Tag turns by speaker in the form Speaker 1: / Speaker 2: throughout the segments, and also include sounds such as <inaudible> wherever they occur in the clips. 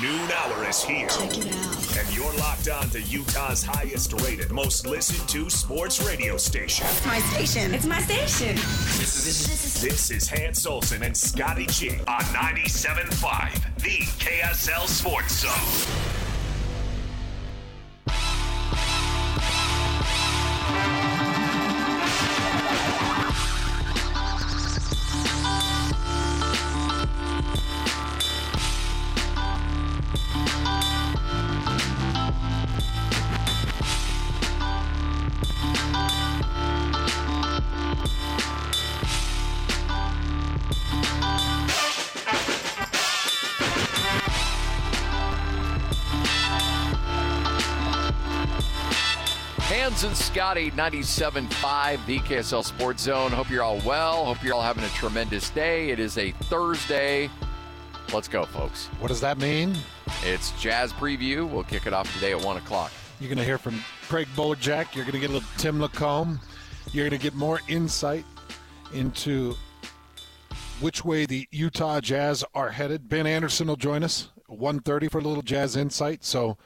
Speaker 1: noon hour is here.
Speaker 2: Check it out.
Speaker 1: And you're locked on to Utah's highest rated, most listened to sports radio station.
Speaker 2: It's my station. It's my station.
Speaker 1: This is, this is Hans Olsen and Scotty G on 97.5, the KSL Sports Zone.
Speaker 3: Scotty, 97.5, the KSL Sports Zone. Hope you're all well. Hope you're all having a tremendous day. It is a Thursday. Let's go, folks.
Speaker 4: What does that mean?
Speaker 3: It's Jazz Preview. We'll kick it off today at 1 o'clock.
Speaker 4: You're going to hear from Craig Bolerjack. You're going to get a little Tim Lacombe. You're going to get more insight into which way the Utah Jazz are headed. Ben Anderson will join us 1.30 for a little Jazz insight. So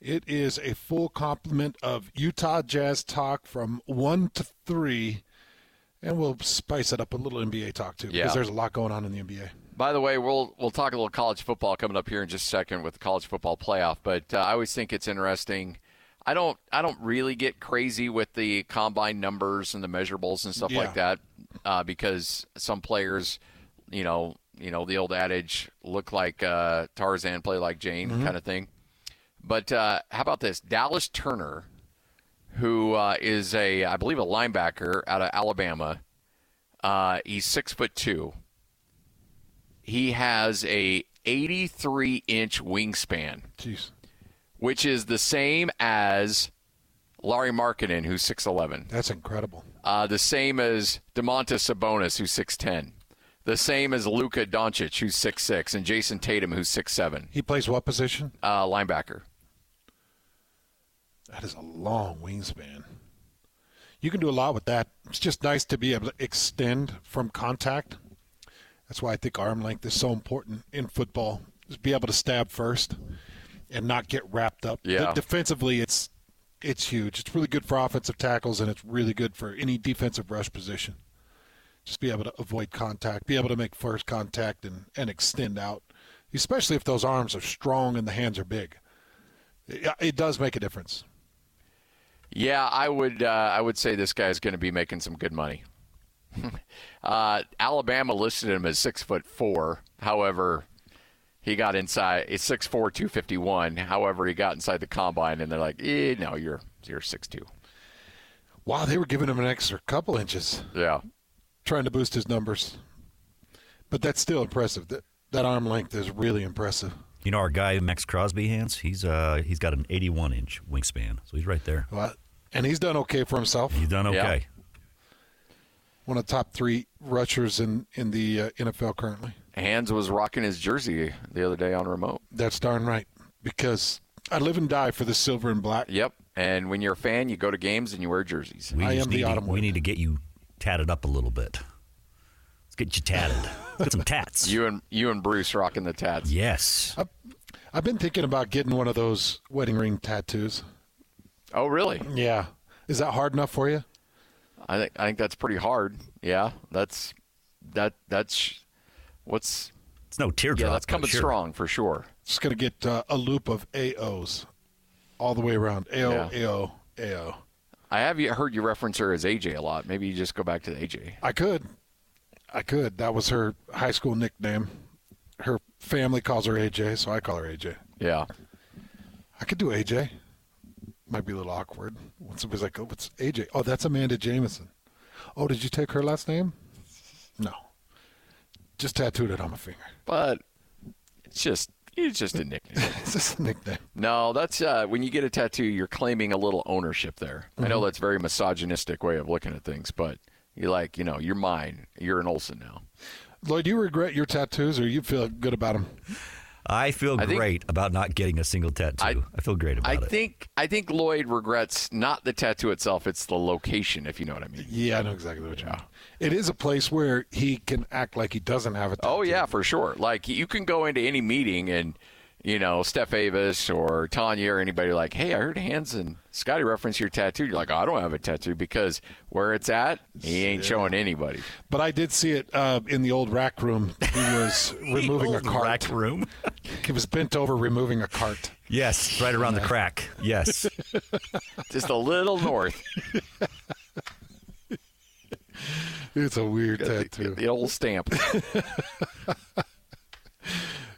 Speaker 4: it is a full complement of Utah Jazz talk from 1 to 3. And we'll spice it up a little NBA talk, too,
Speaker 3: Yeah.
Speaker 4: because there's a lot going on in the NBA.
Speaker 3: By the way, we'll we'll talk a little college football coming up here in just a second with the college football playoff. But uh, I always think it's interesting. I don't I don't really get crazy with the combine numbers and the measurables and stuff
Speaker 4: Yeah.
Speaker 3: like that uh, because some players, you know, you know the old adage, look like uh, Tarzan, play like Jane, kind of thing. But uh, how about this? Dallas Turner, who uh, is a I believe a linebacker out of Alabama. Uh, he's six foot two he has a 83 inch wingspan,
Speaker 4: Jeez.
Speaker 3: which is the same as Lauri Markkanen, who's 6'11,
Speaker 4: That's incredible.
Speaker 3: uh, the same as Domantas Sabonis, who's 6'10, the same as Luka Doncic, who's 6'6, and Jayson Tatum, who's 6'7,
Speaker 4: He plays what position?
Speaker 3: uh, linebacker.
Speaker 4: That is a long wingspan. You can do a lot with that. It's just nice to be able to extend from contact. That's why I think arm length is so important in football. Is be able to stab first and not get wrapped up.
Speaker 3: Yeah.
Speaker 4: De- defensively, it's it's huge. It's really good for offensive tackles, and it's really good for any defensive rush position. Just be able to avoid contact, be able to make first contact, and, and extend out, especially if those arms are strong and the hands are big. It, it does make a difference.
Speaker 3: Yeah, I would. Uh, I would say this guy is going to be making some good money. <laughs> uh, Alabama listed him as six foot four. However, he got inside. It's six four, two fifty one. However, he got inside the combine, and they're like, eh, "No, you're you're six two.
Speaker 4: Wow, they were giving him an extra couple inches,
Speaker 3: Yeah,
Speaker 4: trying to boost his numbers. But that's still impressive. That that arm length is really impressive.
Speaker 5: You know our guy Maxx Crosby, Hans. He's uh he's got an 81 inch wingspan, so he's right there.
Speaker 4: Well, and he's done okay for himself.
Speaker 5: He's done
Speaker 3: Yeah.
Speaker 5: okay.
Speaker 4: One of the top three rushers in in the uh, NFL currently.
Speaker 3: Hans was rocking his jersey the other day on remote.
Speaker 4: That's darn right. Because I live and die for the silver and black.
Speaker 3: Yep. And when you're a fan, you go to games and you wear jerseys.
Speaker 5: We
Speaker 4: I
Speaker 5: just
Speaker 4: am the
Speaker 5: need
Speaker 4: autumn
Speaker 5: we need to get you tatted up a little bit. Let's get you tatted. Get some tats.
Speaker 3: You and you and Bruce rocking the tats.
Speaker 5: yes.
Speaker 4: I've been thinking about getting one of those wedding ring tattoos.
Speaker 3: Oh, really?
Speaker 4: Yeah. Is that hard enough for you?
Speaker 3: I think I think that's pretty hard. Yeah, that's that that's what's
Speaker 5: It's no teardrop.
Speaker 3: yeah that's coming
Speaker 5: sure.
Speaker 3: strong for sure.
Speaker 4: Just going to get uh, a loop of AOs all the way around. AO,
Speaker 3: Yeah.
Speaker 4: AO, AO.
Speaker 3: I have you heard you reference her as AJ a lot. Maybe you just go back to the AJ.
Speaker 4: I could. I could. That was her high school nickname. Her family calls her AJ, so I call her AJ.
Speaker 3: Yeah.
Speaker 4: I could do AJ. Might be a little awkward. When somebody's like, oh, what's AJ? Oh, that's Amanda Jameson. Oh, did you take her last name? No. Just tattooed it on my finger.
Speaker 3: But it's just it's just a nickname. <laughs>
Speaker 4: It's just a nickname.
Speaker 3: no, that's uh, when you get a tattoo, you're claiming a little ownership there. I know that's a very misogynistic way of looking at things, but you're like, you know, you're mine. You're an Olsen now.
Speaker 4: Lloyd, do you regret your tattoos or you feel good about them?
Speaker 5: I feel
Speaker 3: I think-
Speaker 5: great about not getting a single tattoo. I,
Speaker 3: I-
Speaker 5: feel great about
Speaker 3: I
Speaker 5: it.
Speaker 3: think I think Lloyd regrets not the tattoo itself; it's the location, if you know what I mean.
Speaker 4: Yeah, I know exactly what you mean. It is a place where he can act like he doesn't have a tattoo.
Speaker 3: Oh yeah, for sure. Like you can go into any meeting and you know, Steph Avis or Tanya or anybody like, hey, I heard Hans and Scotty reference your tattoo. You're like, oh, I don't have a tattoo because where it's at, he ain't showing anybody.
Speaker 4: But I did see it uh, in the old rack room. He was <laughs> removing a
Speaker 5: Old
Speaker 4: cart.
Speaker 5: rack room. <laughs>
Speaker 4: He was bent over removing a cart.
Speaker 5: Yes, right around the crack. Yes. <laughs>
Speaker 3: Just a little north.
Speaker 4: It's a weird tattoo.
Speaker 3: the old stamp.
Speaker 4: Good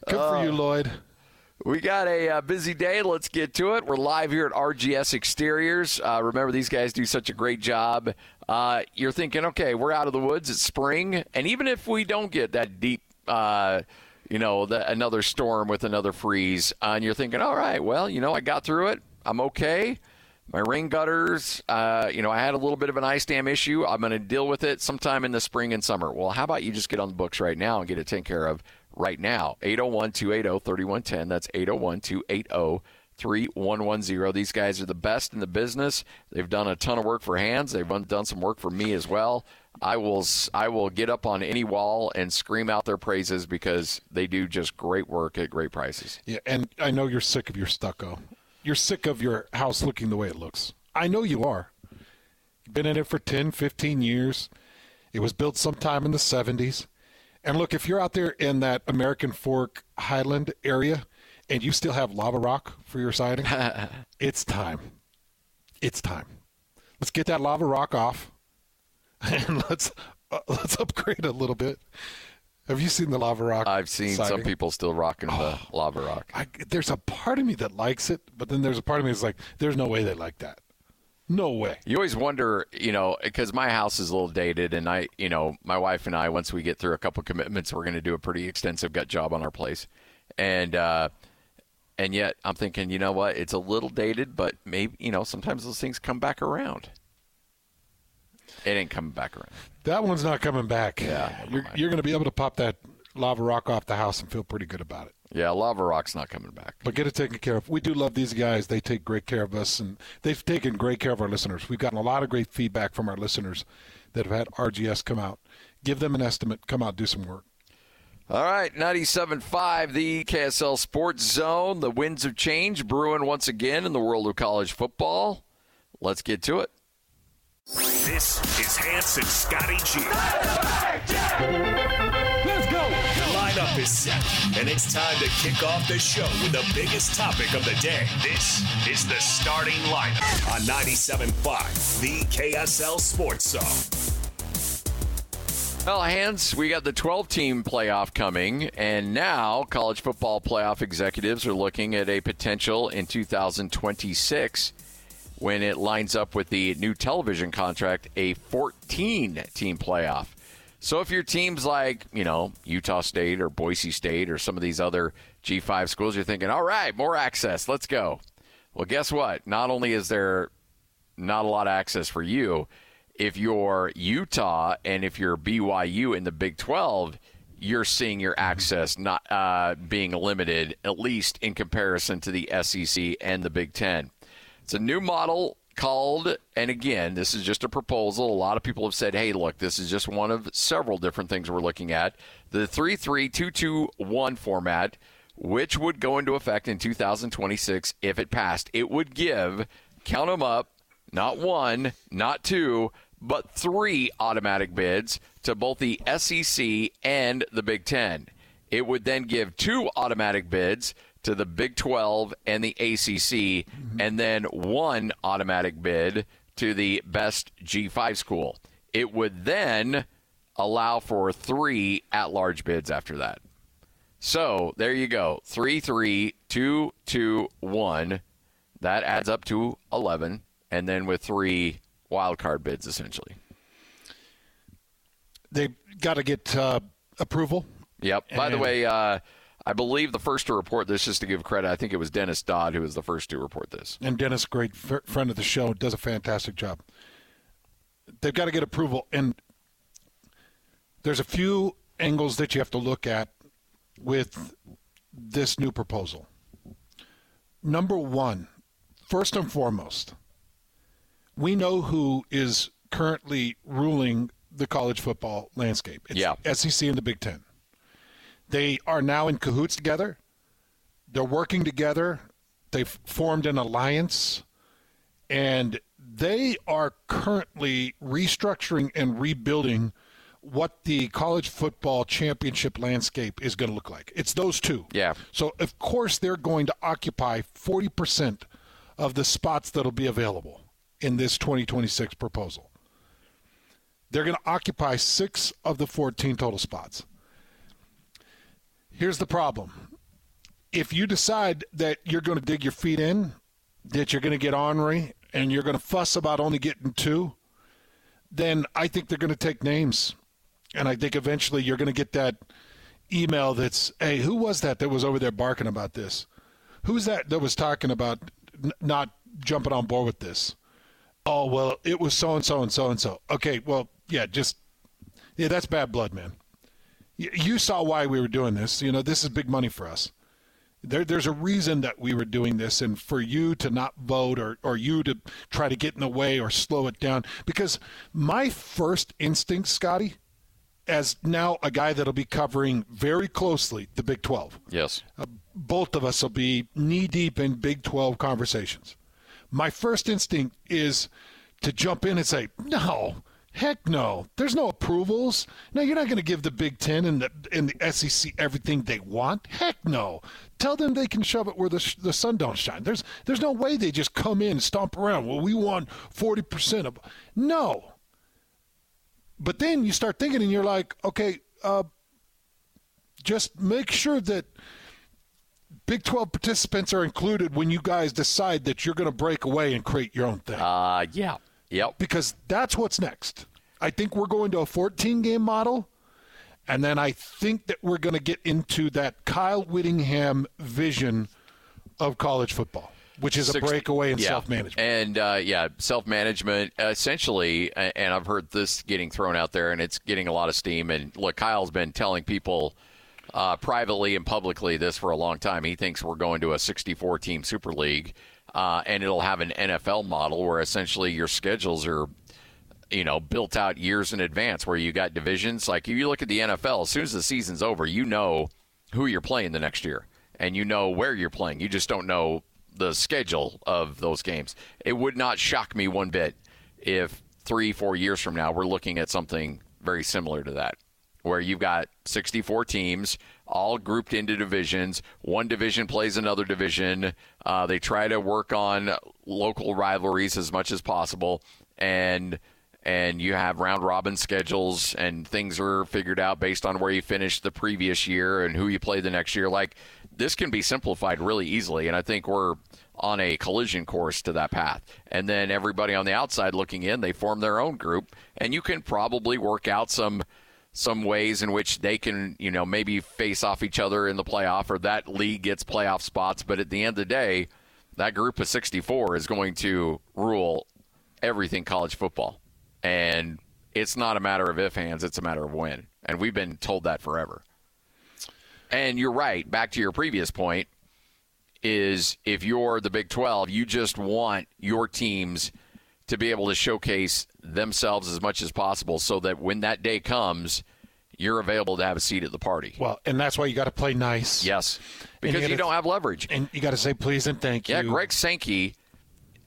Speaker 4: for you, Lloyd.
Speaker 3: We got a uh, busy day. Let's get to it. We're live here at RGS Exteriors. Uh, remember, these guys do such a great job. Uh, you're thinking, okay, we're out of the woods. It's spring, and even if we don't get that deep, uh, you know, the, another storm with another freeze, uh, and you're thinking, all right, well, you know, I got through it. I'm okay. My rain gutters, uh, you know, I had a little bit of an ice dam issue. I'm going to deal with it sometime in the spring and summer. Well, how about you just get on the books right now and get it taken care of right now? 801 280 3110. That's 801 280 3110. These guys are the best in the business. They've done a ton of work for Hans. They've done some work for me as well. I will I will get up on any wall and scream out their praises because they do just great work at great prices.
Speaker 4: Yeah, and I know you're sick of your stucco. You're sick of your house looking the way it looks. I know you are. You've been in it for 10, 15 years. It was built sometime in the 70s. And look, if you're out there in that American Fork Highland area and you still have lava rock for your siding, <laughs> it's time. It's time. Let's get that lava rock off <laughs> and let's uh, let's upgrade a little bit. Have you seen the lava rock?
Speaker 3: I've seen some people still rocking the lava rock.
Speaker 4: I, there's a part of me that likes it, but then there's a part of me that's like, there's no way they like that. No way.
Speaker 3: You always wonder, you know, because my house is a little dated, and I, you know, my wife and I, once we get through a couple commitments, we're going to do a pretty extensive gut job on our place, and uh, and yet I'm thinking, you know what, it's a little dated, but maybe, you know, sometimes those things come back around. It ain't coming back around.
Speaker 4: That one's not coming back.
Speaker 3: Yeah,
Speaker 4: You're, you're going to be able to pop that lava rock off the house and feel pretty good about it.
Speaker 3: Yeah, lava rock's not coming back.
Speaker 4: But get it taken care of. We do love these guys. They take great care of us, and they've taken great care of our listeners. We've gotten a lot of great feedback from our listeners that have had RGS come out. Give them an estimate. Come out, do some work.
Speaker 3: All right, 97.5, the KSL Sports Zone. The winds of change brewing once again in the world of college football. Let's get to it.
Speaker 1: This is Hanson Scotty G.
Speaker 6: Let's go.
Speaker 1: The lineup is set, and it's time to kick off the show with the biggest topic of the day. This is the starting lineup on 97.5, the KSL Sports Zone.
Speaker 3: Well, Hans, we got the 12 team playoff coming, and now college football playoff executives are looking at a potential in 2026 when it lines up with the new television contract, a 14 team playoff. So if your team's like, you know, Utah State or Boise State or some of these other G5 schools, you're thinking, all right, more access, let's go. Well, guess what? Not only is there not a lot of access for you, if you're Utah and if you're BYU in the Big 12, you're seeing your access not uh, being limited, at least in comparison to the SEC and the Big 10. It's a new model called, and again, this is just a proposal. A lot of people have said, hey, look, this is just one of several different things we're looking at. The 3 3 2 2 1 format, which would go into effect in 2026 if it passed. It would give, count them up, not one, not two, but three automatic bids to both the SEC and the Big Ten. It would then give two automatic bids to the Big 12 and the ACC, and then one automatic bid to the best G5 school. It would then allow for three at large bids after that. So there you go. Three, three, two, two, one. That adds up to 11. And then with three wild card bids, essentially.
Speaker 4: They've got to get uh, approval.
Speaker 3: Yep. By the way, uh, I believe the first to report this, just to give credit, I think it was Dennis Dodd who was the first to report this.
Speaker 4: And Dennis, great f- friend of the show, does a fantastic job. They've got to get approval, and there's a few angles that you have to look at with this new proposal. Number one, first and foremost, we know who is currently ruling the college football landscape. It's
Speaker 3: Yeah.
Speaker 4: SEC and the Big Ten. They are now in cahoots together, They're working together. They've formed an alliance, and they are currently restructuring and rebuilding what the college football championship landscape is going to look like. It's those two.
Speaker 3: Yeah.
Speaker 4: So, of course, they're going to occupy 40% of the spots that'll be available in this 2026 proposal. They're going to occupy six of the 14 total spots. Here's the problem if you decide that you're going to dig your feet in, that you're going to get ornery, and you're going to fuss about only getting two, then I think they're going to take names. And I think eventually you're going to get that email that's, hey, who was that that was over there barking about this? Who's that that was talking about n- not jumping on board with this? Oh, well, it was so and so and so and so. Okay, well, yeah, just, yeah, that's bad blood, man. You saw why we were doing this. You know, this is big money for us there, there's a reason that we were doing this, and for you to not vote or, or you to try to get in the way or slow it down. Because my first instinct, Scotty, as now a guy that'll be covering very closely the Big 12,
Speaker 3: Yes.
Speaker 4: uh, both of us will be knee deep in Big 12 conversations. My first instinct is to jump in and say, no. Heck no. There's no approvals. No, you're not going to give the Big Ten and the, and the SEC everything they want. Heck no. Tell them they can shove it where the, the sun don't shine. There's there's no way they just come in and stomp around. Well, we want 40% of. No. But then you start thinking and you're like, okay, uh, just make sure that Big 12 participants are included when you guys decide that you're going to break away and create your own thing.
Speaker 3: Uh, yeah. Yep.
Speaker 4: because that's what's next. I think we're going to a 14 game model. And then I think that we're going to get into that Kyle Whittingham vision of college football, which is a
Speaker 3: 60
Speaker 4: breakaway and
Speaker 3: yeah.
Speaker 4: self management.
Speaker 3: And uh, yeah, self management essentially. And I've heard this getting thrown out there, and it's getting a lot of steam. And look, Kyle's been telling people uh, privately and publicly this for a long time. He thinks we're going to a 64 team Super League, uh, and it'll have an NFL model where essentially your schedules are you know, built out years in advance where you got divisions. Like if you look at the NFL, as soon as the season's over, you know who you're playing the next year and you know where you're playing. You just don't know the schedule of those games. It would not shock me one bit if three, four years from now we're looking at something very similar to that. Where you've got 64 teams all grouped into divisions. One division plays another division. Uh, they try to work on local rivalries as much as possible, and and you have round robin schedules and things are figured out based on where you finished the previous year and who you play the next year. Like this can be simplified really easily, and I think we're on a collision course to that path. And then everybody on the outside looking in, they form their own group, and you can probably work out some some ways in which they can, you know, maybe face off each other in the playoff or that league gets playoff spots. But at the end of the day, that group of 64 is going to rule everything college football. And it's not a matter of if Hans, it's a matter of when. And we've been told that forever. And you're right. Back to your previous point is if you're the Big 12, you just want your teams to be able to showcase themselves as much as possible so that when that day comes, you're available to have a seat at the party.
Speaker 4: Well, and that's why you got to play nice.
Speaker 3: Yes. Because you,
Speaker 4: gotta-
Speaker 3: don't have leverage.
Speaker 4: And you got to say please and thank you.
Speaker 3: Yeah, Greg Sankey,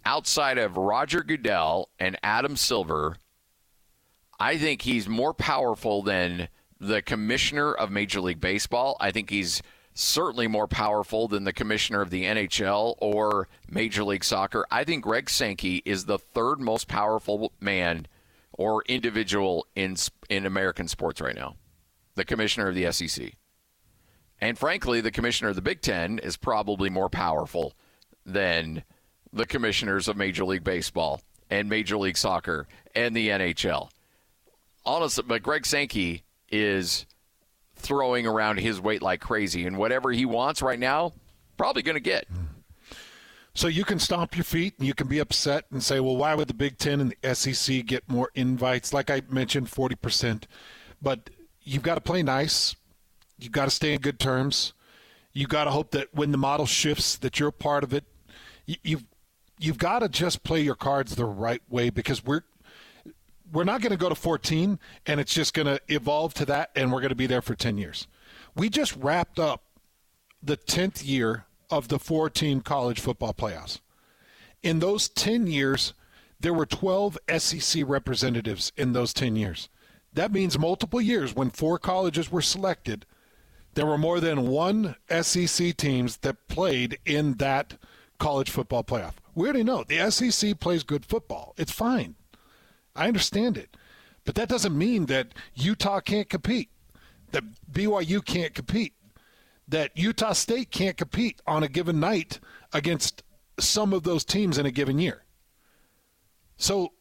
Speaker 3: outside of Roger Goodell and Adam Silver, I think he's more powerful than the commissioner of Major League Baseball. I think he's certainly more powerful than the commissioner of the NHL or Major League Soccer. I think Greg Sankey is the third most powerful man or individual in in American sports right now. The commissioner of the SEC. And frankly, the commissioner of the Big Ten is probably more powerful than the commissioners of Major League Baseball and Major League Soccer and the NHL. Honestly, but Greg Sankey is throwing around his weight like crazy, and whatever he wants right now, probably going to get.
Speaker 4: So you can stomp your feet and you can be upset and say, well, why would the Big Ten and the SEC get more invites? Like I mentioned, 40%. But you've got to play nice. You've got to stay in good terms. You've got to hope that when the model shifts, that you're a part of it. You- You've you've got to just play your cards the right way because we're we're not going to go to 14 and it's just going to evolve to that and we're going to be there for 10 years. We just wrapped up the 10th year of the four team college football playoffs. In those 10 years, there were 12 SEC representatives in those 10 years. That means multiple years when four colleges were selected, there were more than one SEC teams that played in that college football playoff. We already know the SEC plays good football. It's fine. I understand it. But that doesn't mean that Utah can't compete, that BYU can't compete, that Utah State can't compete on a given night against some of those teams in a given year. So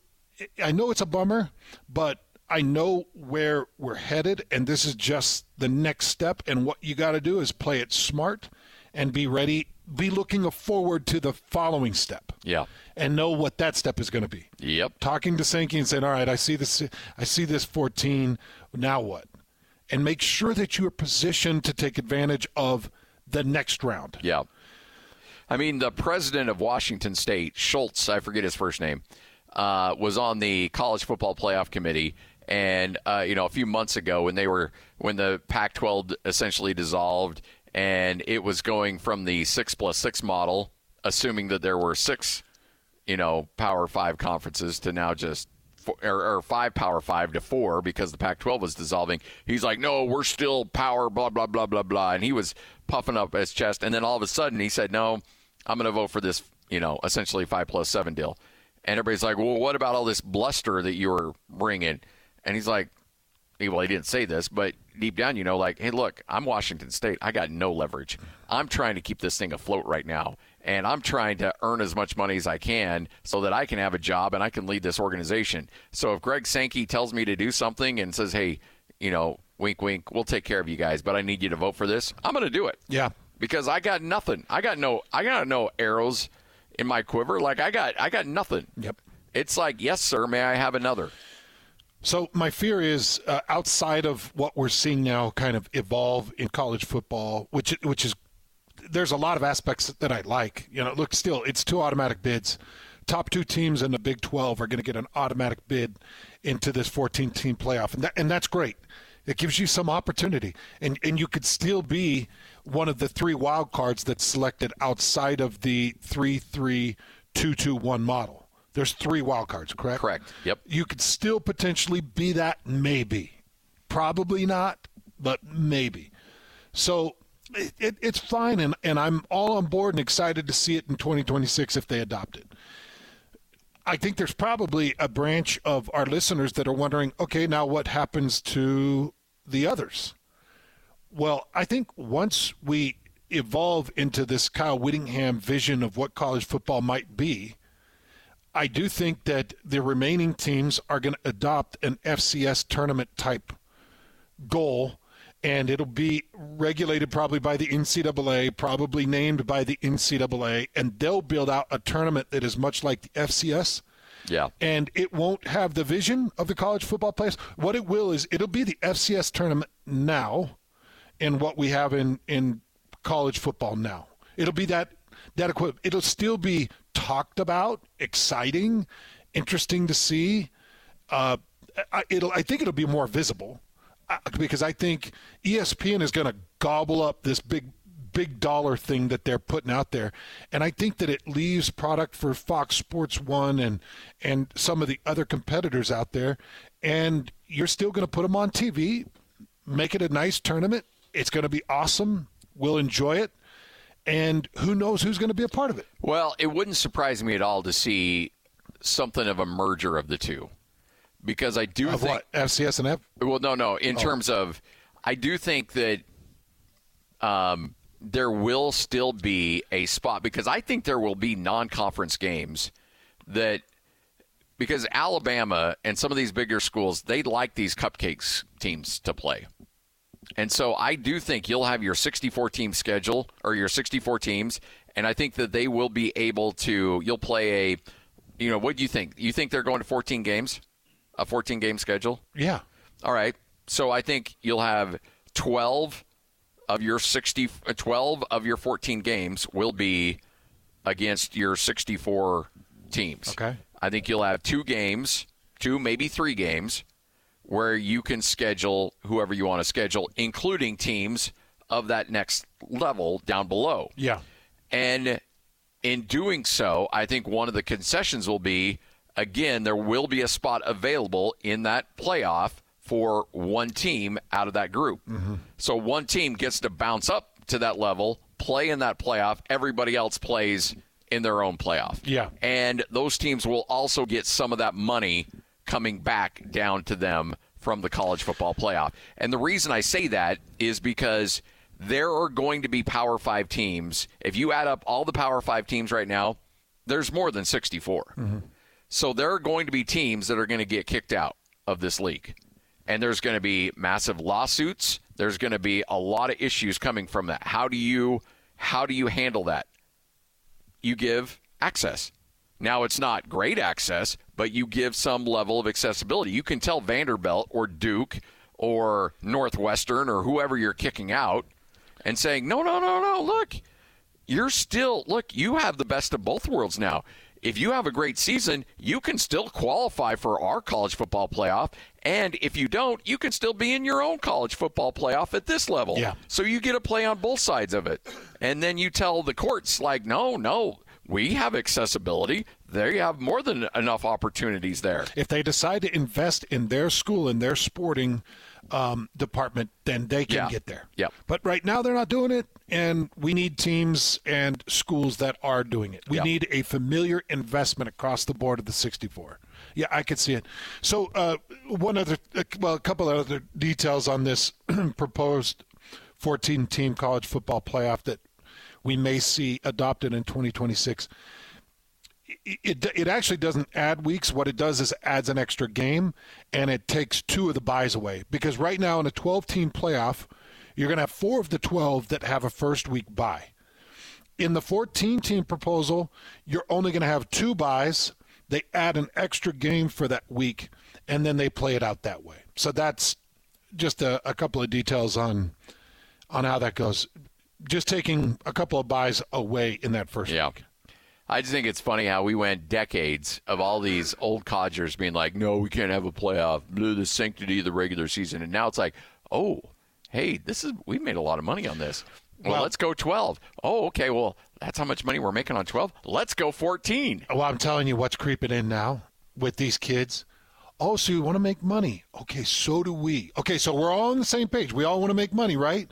Speaker 4: I know it's a bummer, but I know where we're headed, and this is just the next step. And what you got to do is play it smart and be ready, be looking forward to the following step.
Speaker 3: Yeah.
Speaker 4: And know what that step is going to be.
Speaker 3: Yep.
Speaker 4: Talking to Sankey and saying, "All right, I see this. I see this 14. Now what?" And make sure that you are positioned to take advantage of the next round.
Speaker 3: Yeah. I mean, the president of Washington State, Schultz, I forget his first name, uh, was on the college football playoff committee. And uh, you know, a few months ago, when they were when the Pac-12 essentially dissolved, and it was going from the six plus six model, assuming that there were six, you know, Power Five conferences, to now just four, or, or, five Power Five to four because the Pac-12 was dissolving. He's like, no, we're still Power, blah blah blah blah blah, and he was puffing up his chest, and then all of a sudden he said, no, I'm going to vote for this, you know, essentially five plus seven deal. And everybody's like, well, what about all this bluster that you were bringing? And he's like, well, he didn't say this, but deep down, you know, like, hey, look, I'm Washington State. I got no leverage. I'm trying to keep this thing afloat right now. And I'm trying to earn as much money as I can so that I can have a job and I can lead this organization. So if Greg Sankey tells me to do something and says, hey, you know, wink, wink, we'll take care of you guys, but I need you to vote for this, I'm going to do it.
Speaker 4: Yeah.
Speaker 3: Because I got nothing. I got no, I got no arrows in my quiver. Like I got, I got nothing.
Speaker 4: Yep.
Speaker 3: It's like, yes, sir. May I have another?
Speaker 4: So my fear is uh, outside of what we're seeing now, kind of evolve in college football, which which is there's a lot of aspects that I like. You know, look, still it's two automatic bids. Top two teams in the Big 12 are going to get an automatic bid into this 14 team playoff, and that, and that's great. It gives you some opportunity, and and you could still be one of the three wild cards that's selected outside of the three three two two one model. There's three wild cards, correct?
Speaker 3: Correct. Yep.
Speaker 4: You could still potentially be that, maybe. Probably not, but maybe. So it, it, it's fine, and, and I'm all on board and excited to see it in 2026 if they adopt it. I think there's probably a branch of our listeners that are wondering, okay, now what happens to the others? Well, I think once we evolve into this Kyle Whittingham vision of what college football might be, I do think that the remaining teams are going to adopt an FCS tournament type goal, and it'll be regulated probably by the NCAA, probably named by the NCAA, and they'll build out a tournament that is much like the FCS.
Speaker 3: Yeah.
Speaker 4: And it won't have the vision of the college football players. What it will is it'll be the FCS tournament now and what we have in, in college football now. It'll be that that equipment. It'll still be talked about, exciting, interesting to see. Uh, I, it'll. I think it'll be more visible uh, because I think ESPN is going to gobble up this big big dollar thing that they're putting out there. And I think that it leaves product for Fox Sports 1 and and some of the other competitors out there and you're still going to put them on TV, make it a nice tournament. It's going to be awesome. We'll enjoy it and who knows who's going to be a part of it.
Speaker 3: Well, it wouldn't surprise me at all to see something of a merger of the two, because I do
Speaker 4: of
Speaker 3: think
Speaker 4: what FCS and F.
Speaker 3: Well, no, no. In oh. terms of, I do think that um, there will still be a spot because I think there will be non-conference games that because Alabama and some of these bigger schools they like these cupcakes teams to play. And so I do think you'll have your 64 team schedule or your 64 teams, and I think that they will be able to. You'll play a, you know, what do you think? You think they're going to 14 games, a 14 game schedule?
Speaker 4: Yeah.
Speaker 3: All right. So I think you'll have 12 of your 60, uh, 12 of your 14 games will be against your 64 teams.
Speaker 4: Okay.
Speaker 3: I think you'll have two games, two maybe three games where you can schedule whoever you want to schedule, including teams of that next level down below.
Speaker 4: Yeah.
Speaker 3: And in doing so, I think one of the concessions will be again, there will be a spot available in that playoff for one team out of that group. Mm-hmm. So one team gets to bounce up to that level, play in that playoff. Everybody else plays in their own playoff.
Speaker 4: Yeah.
Speaker 3: And those teams will also get some of that money coming back down to them from the college football playoff. And the reason I say that is because there are going to be Power 5 teams. If you add up all the Power 5 teams right now, there's more than 64. Mm-hmm. So there are going to be teams that are going to get kicked out of this league. And there's going to be massive lawsuits. There's going to be a lot of issues coming from that. How do you how do you handle that? You give access. Now it's not great access, but you give some level of accessibility. You can tell Vanderbilt or Duke or Northwestern or whoever you're kicking out and saying, "No, no, no, no, look. You're still look, you have the best of both worlds now." if you have a great season, you can still qualify for our college football playoff. And if you don't, you can still be in your own college football playoff at this level.
Speaker 4: Yeah.
Speaker 3: So you get to play on both sides of it. And then you tell the courts, like, no, no, we have accessibility. There you have more than enough opportunities there.
Speaker 4: If they decide to invest in their school in their sporting um, department, then they can
Speaker 3: Yeah.
Speaker 4: get there.
Speaker 3: Yep.
Speaker 4: But right now they're not doing it, and we need teams and schools that are doing it. We need a familiar investment across the board of the 64. Yeah, I could see it. So uh, one other, uh, well, a couple of other details on this <clears throat> proposed 14-team college football playoff that we may see adopted in 2026 it, it actually doesn't add weeks. What it does is adds an extra game, and it takes two of the byes away. Because right now in a 12-team playoff, you're going to have four of the 12 that have a first week bye. In the 14-team proposal, you're only going to have two byes. They add an extra game for that week, and then they play it out that way. So that's just a, a couple of details on on how that goes. Just taking a couple of byes away in that first
Speaker 3: Yeah.
Speaker 4: week.
Speaker 3: I just think it's funny how we went decades of all these old codgers being like, no, we can't have a playoff, blew the sanctity of the regular season. And now it's like, oh, hey, this is we made a lot of money on this. Well,
Speaker 4: Well-
Speaker 3: let's go 12. Oh, okay. Well, that's how much money we're making on 12. Let's go 14.
Speaker 4: Well, I'm telling you what's creeping in now with these kids. Oh, so you want to make money? Okay, so do we. Okay, so we're all on the same page. We all want to make money, right?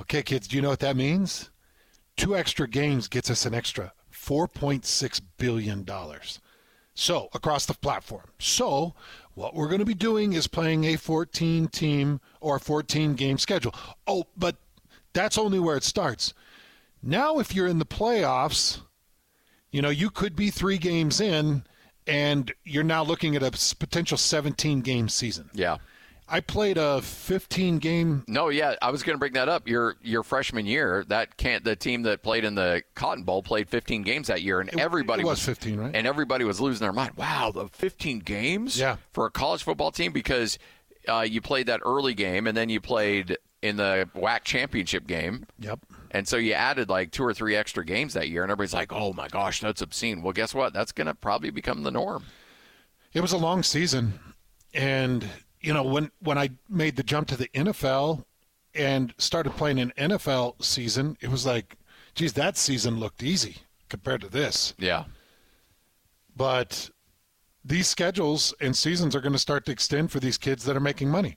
Speaker 4: Okay, kids, do you know what that means? Two extra games gets us an extra $4.6 billion. So, across the platform. So, what we're going to be doing is playing a 14 team or 14 game schedule. Oh, but that's only where it starts. Now, if you're in the playoffs, you know, you could be three games in and you're now looking at a potential 17 game season.
Speaker 3: Yeah.
Speaker 4: I played a 15 game.
Speaker 3: No, yeah, I was going to bring that up. Your your freshman year, that can't the team that played in the Cotton Bowl played 15 games that year, and everybody
Speaker 4: it was 15, right?
Speaker 3: And everybody was losing their mind. Wow, the 15 games
Speaker 4: Yeah.
Speaker 3: for a college football team because uh, you played that early game and then you played in the WAC championship game.
Speaker 4: Yep.
Speaker 3: And so you added like two or three extra games that year, and everybody's like, "Oh my gosh, that's obscene." Well, guess what? That's going to probably become the norm.
Speaker 4: It was a long season. And, you know, when, when I made the jump to the NFL and started playing an NFL season, it was like, geez, that season looked easy compared to this.
Speaker 3: Yeah,
Speaker 4: But these schedules and seasons are going to start to extend for these kids that are making money.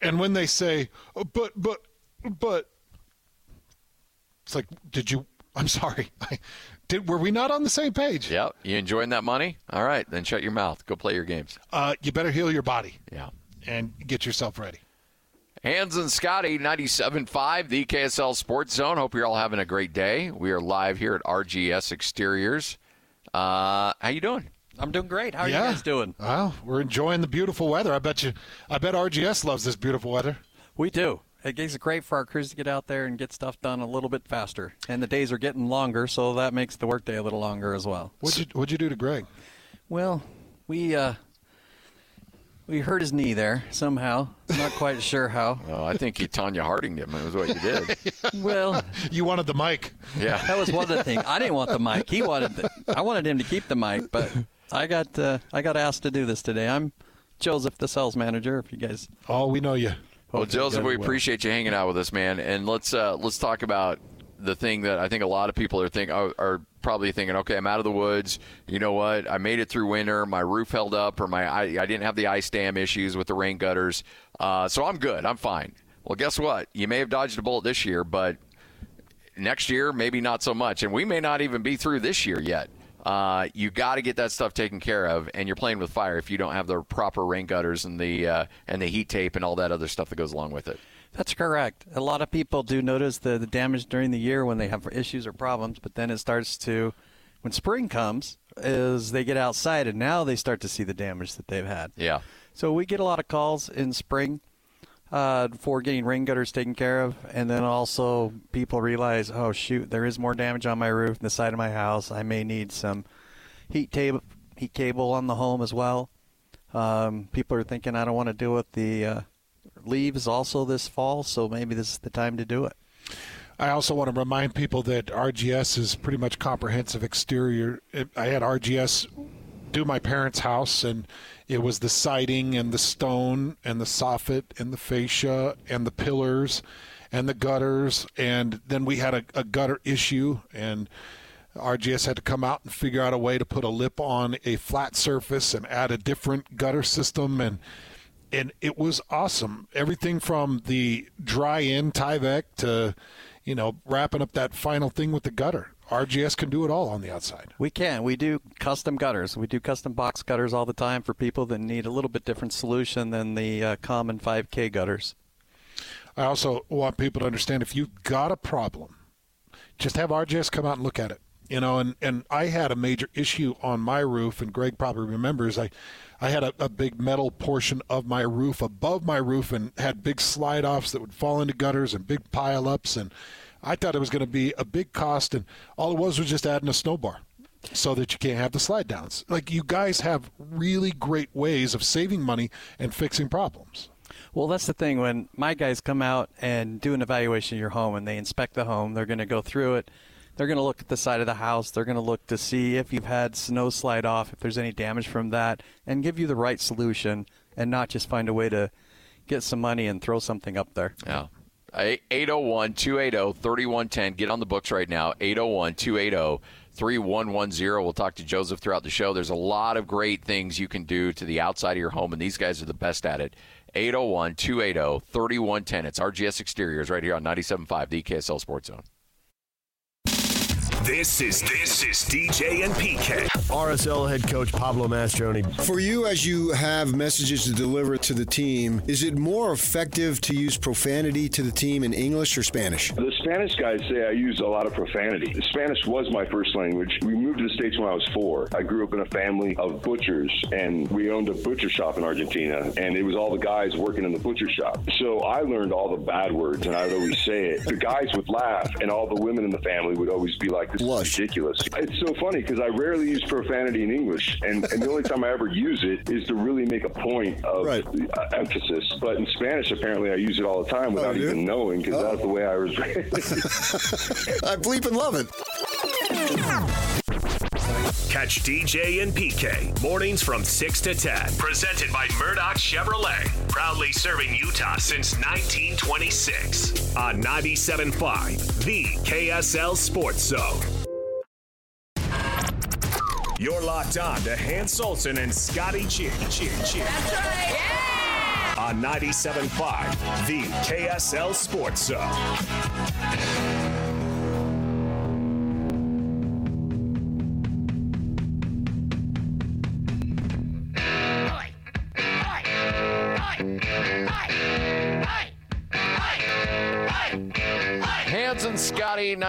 Speaker 4: And when they say, oh, but, but, but, it's like, did you, I'm sorry. <laughs> Did, were we not on the same page?
Speaker 3: yeah. You enjoying that money? All right, then shut your mouth. Go play your games.
Speaker 4: Uh, you better heal your body
Speaker 3: Yeah.
Speaker 4: And get yourself ready.
Speaker 3: Hans and Scotty, 97.5, the KSL Sports Zone. Hope you're all having a great day. We are live here at RGS Exteriors. Uh, how you doing?
Speaker 6: I'm doing great. How are
Speaker 4: yeah.
Speaker 6: you guys doing?
Speaker 4: Well, we're enjoying the beautiful weather. I bet you. I bet RGS loves this beautiful weather.
Speaker 6: We do. It makes it great for our crews to get out there and get stuff done a little bit faster. And the days are getting longer, so that makes the workday a little longer as well.
Speaker 4: What'd you What'd you do to Greg?
Speaker 6: Well, we uh, we hurt his knee there somehow. Not quite <laughs> sure how.
Speaker 3: Oh, I think you Tonya Harding him. It was what you did. <laughs>
Speaker 6: Well, <laughs>
Speaker 4: You wanted the mic.
Speaker 3: Yeah.
Speaker 6: that was one of the things. I didn't want the mic. He wanted. The, I wanted him to keep the mic, but I got uh, I got asked to do this today. I'm Joseph, the sales manager. If you guys
Speaker 4: Oh, we know you.
Speaker 3: Well, Joseph, we appreciate you hanging out with us, man. And let's uh, let's talk about the thing that I think a lot of people are think are, probably thinking, okay, I'm out of the woods. You know what? I made it through winter. My roof held up, or my I, I didn't have the ice dam issues with the rain gutters, uh, so I'm good. I'm fine. Well, guess what? You may have dodged a bullet this year, but next year maybe not so much, and we may not even be through this year yet. Uh, you got to get that stuff taken care of, and you're playing with fire if you don't have the proper rain gutters and the uh, and the heat tape and all that other stuff that goes along with it.
Speaker 6: That's correct. A lot of people do notice the, the damage during the year when they have issues or problems, but then it starts to, when spring comes, is they get outside and now they start to see the damage that they've had.
Speaker 3: Yeah.
Speaker 6: So we get a lot of calls in spring uh, for getting rain gutters taken care of, and then also people realize, oh shoot, there is more damage on my roof, the side of my house. I may need some heat tape, heat cable on the home as well. Um, people are thinking, I don't want to deal with the uh, leaves also this fall, so maybe this is the time to do it.
Speaker 4: I also want to remind people that RGS is pretty much comprehensive exterior. I had RGS do my parents' house, and it was the siding and the stone and the soffit and the fascia and the pillars and the gutters. And then we had a, a gutter issue, and RGS had to come out and figure out a way to put a lip on a flat surface and add a different gutter system and and it was awesome. Everything from the dry in Tyvek to, you know, wrapping up that final thing with the gutter. RGS can do it all on the outside.
Speaker 6: We can. We do custom gutters. We do custom box gutters all the time for people that need a little bit different solution than the uh, common 5K gutters.
Speaker 4: I also want people to understand if you've got a problem, just have RGS come out and look at it. You know, and, and I had a major issue on my roof, and Greg probably remembers. I I had a, a, big metal portion of my roof above my roof and had big slide offs that would fall into gutters and big pile ups. And I thought it was going to be a big cost. And all it was was just adding a snow bar so that you can't have the slide downs. Like you guys have really great ways of saving money and fixing problems.
Speaker 6: Well, that's the thing. When my guys come out and do an evaluation of your home and they inspect the home, they're going to go through it they're going to look at the side of the house. They're going to look to see if you've had snow slide off, if there's any damage from that, and give you the right solution and not just find a way to get some money and throw something up there.
Speaker 3: Yeah. 801 280 3110. Get on the books right now. 801 280 3110. We'll talk to Joseph throughout the show. There's a lot of great things you can do to the outside of your home, and these guys are the best at it. 801 280 3110. It's RGS Exteriors right here on 97.5, the KSL Sports Zone.
Speaker 1: This is this is DJ and PK.
Speaker 7: RSL head coach Pablo Mastroeni.
Speaker 8: For you, as you have messages to deliver to the team, is it more effective to use profanity to the team in English or Spanish?
Speaker 9: The Spanish guys say I use a lot of profanity. Spanish was my first language. We moved to the States when I was four. I grew up in a family of butchers, and we owned a butcher shop in Argentina, and it was all the guys working in the butcher shop. So I learned all the bad words, and I would always say it. The guys would laugh, and all the women in the family would always be like, this Lush. ridiculous. It's so funny because I rarely use profanity in English, and, and, the only time I ever use it is to really make a point of right. uh, emphasis. But in Spanish, apparently, I use it all the time without oh, even knowing because oh. that's the way I was raised. <laughs> <laughs>
Speaker 8: I bleep and love it.
Speaker 1: Catch DJ and PK mornings from 6 to 10. Presented by Murdock Chevrolet. Proudly serving Utah since 1926. On 97.5, the KSL Sports Zone. You're locked on to Hans Olsen and Scotty G. G, G. That's right. Yeah! On 97.5, the KSL Sports Zone.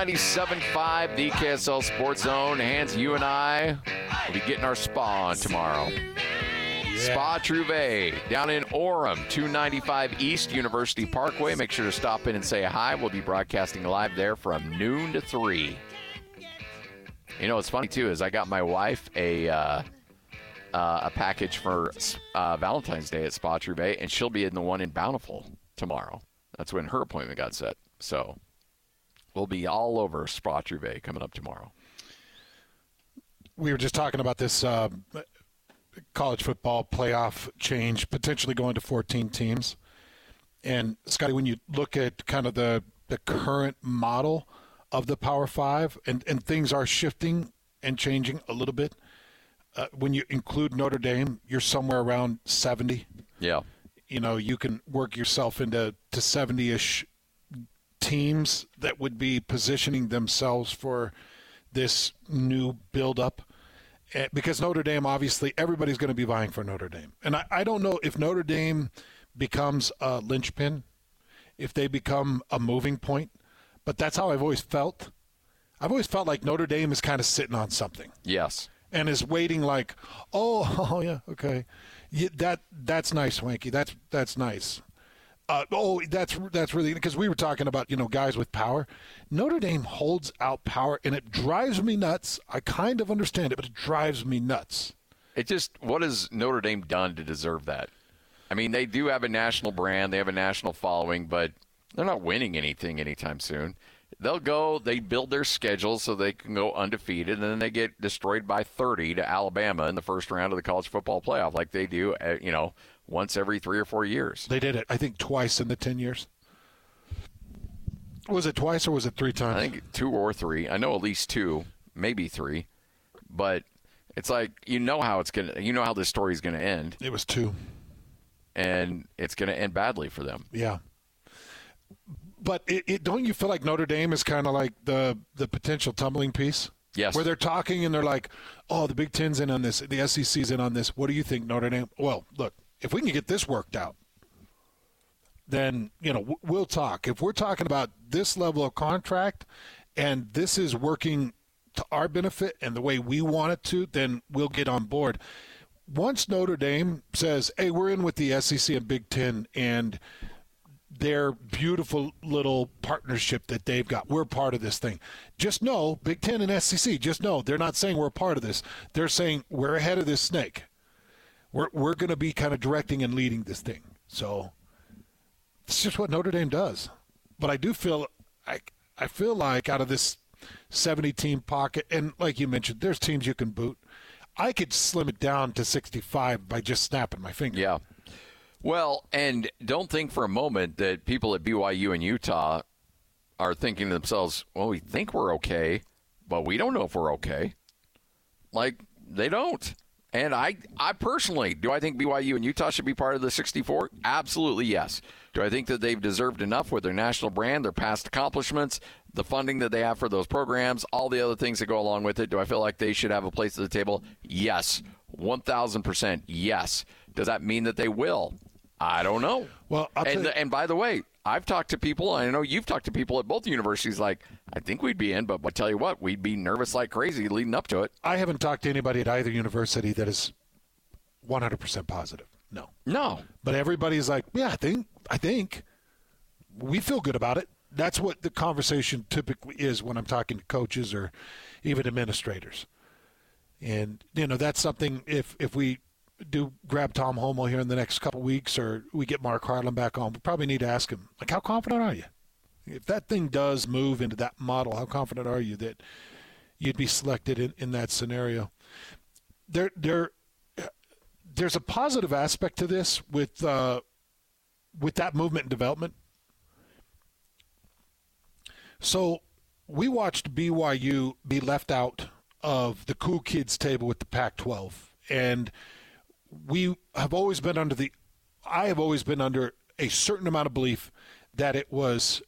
Speaker 3: 97.5, the KSL Sports Zone. Hans, you and I will be getting our spa on tomorrow. Yeah. Spa Trouvé down in Orem, 295 East University Parkway. Make sure to stop in and say hi. We'll be broadcasting live there from noon to 3. You know, what's funny too is I got my wife a uh, uh, a package for uh, Valentine's Day at Spa Trouvé, and she'll be in the one in Bountiful tomorrow. That's when her appointment got set. So we'll be all over Spa Trouvé coming up tomorrow.
Speaker 4: We were just talking about this uh, college football playoff change, potentially going to 14 teams. And Scotty, when you look at kind of the the current model of the Power Five, and, and things are shifting and changing a little bit. Uh, when you include Notre Dame, you're somewhere around 70.
Speaker 3: Yeah.
Speaker 4: You know, you can work yourself into to 70-ish teams that would be positioning themselves for this new build-up. Because Notre Dame, obviously, everybody's going to be vying for Notre Dame. And I, I don't know if Notre Dame becomes a linchpin, if they become a moving point, but that's how I've always felt. I've always felt like Notre Dame is kind of sitting on something
Speaker 3: Yes.
Speaker 4: and is waiting like, oh, <laughs> oh yeah, okay, yeah, that that's nice, Wanky. That's that's nice. Uh, oh, that's that's really because we were talking about you know guys with power. Notre Dame holds out power, and it drives me nuts. I kind of understand it, but it drives me nuts.
Speaker 3: It just what has Notre Dame done to deserve that? I mean, they do have a national brand, they have a national following, but they're not winning anything anytime soon. They'll go, they build their schedule so they can go undefeated, and then they get destroyed by 30 to Alabama in the first round of the college football playoff, like they do, uh, you know, once every three or four years.
Speaker 4: They did it, I think, twice in the ten years. Was it twice or was it three times?
Speaker 3: I think two or three. I know at least two, maybe three, but it's like you know how it's gonna, you know how this story is gonna end,
Speaker 4: it was two.
Speaker 3: and it's gonna end badly for them.
Speaker 4: Yeah. But it, it don't you feel like Notre Dame is kind of like the the potential tumbling piece?
Speaker 3: Yes.
Speaker 4: Where they're talking and they're like, "Oh, the Big Ten's in on this, the SEC's in on this. What do you think, Notre Dame?" Well, look, if we can get this worked out, then you know we'll talk. If we're talking about this level of contract and this is working to our benefit and the way we want it to, then we'll get on board. Once Notre Dame says, "Hey, we're in with the SEC and Big Ten, and their beautiful little partnership that they've got. We're part of this thing. Just know, Big Ten and SEC, just know they're not saying we're a part of this. They're saying we're ahead of this snake. We're, we're going to be kind of directing and leading this thing. So it's just what Notre Dame does. But I do feel, I, I feel like out of this 70 team pocket, and like you mentioned, there's teams you can boot. I could slim it down to 65 by just snapping my finger.
Speaker 3: Yeah. Well, and don't think for a moment that people at BYU and Utah are thinking to themselves, well, we think we're okay, but we don't know if we're okay. Like, they don't. And I, I personally, do I think BYU and Utah should be part of the 64? Absolutely, yes. Do I think that they've deserved enough with their national brand, their past accomplishments, the funding that they have for those programs, all the other things that go along with it? Do I feel like they should have a place at the table? Yes. 1,000% yes. Does that mean that they will? I don't know.
Speaker 4: Well,
Speaker 3: and,
Speaker 4: you-
Speaker 3: and by the way, I've talked to people, I know you've talked to people at both universities like, I think we'd be in, but I tell you what, we'd be nervous like crazy leading up to it.
Speaker 4: I haven't talked to anybody at either university that is 100% positive. No.
Speaker 3: No.
Speaker 4: But everybody's like, yeah, I think, I think we feel good about it. That's what the conversation typically is when I'm talking to coaches or even administrators. And, you know, that's something if, if we do grab Tom Holmoe here in the next couple weeks or we get Mark Harlan back on, we probably need to ask him, like, how confident are you? If that thing does move into that model, how confident are you that you'd be selected in, in that scenario? There, there, there's a positive aspect to this with uh, with that movement and development. So we watched BYU be left out of the cool kids table with the Pac-12, and we have always been under the. I have always been under a certain amount of belief that it was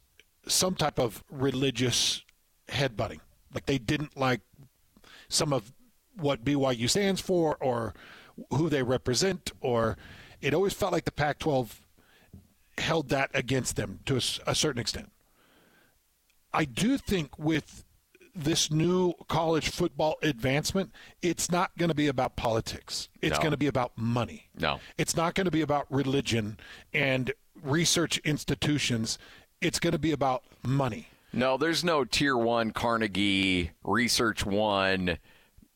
Speaker 4: some type of religious headbutting, like they didn't like some of what BYU stands for or who they represent, or it always felt like the Pac 12 held that against them to a certain extent. I do think with this new college football advancement, it's not going to be about politics. It's
Speaker 3: No.
Speaker 4: going to be about money.
Speaker 3: No.
Speaker 4: It's not going to be about religion and research institutions. It's going to be about money.
Speaker 3: No, there's no tier one Carnegie, Research One,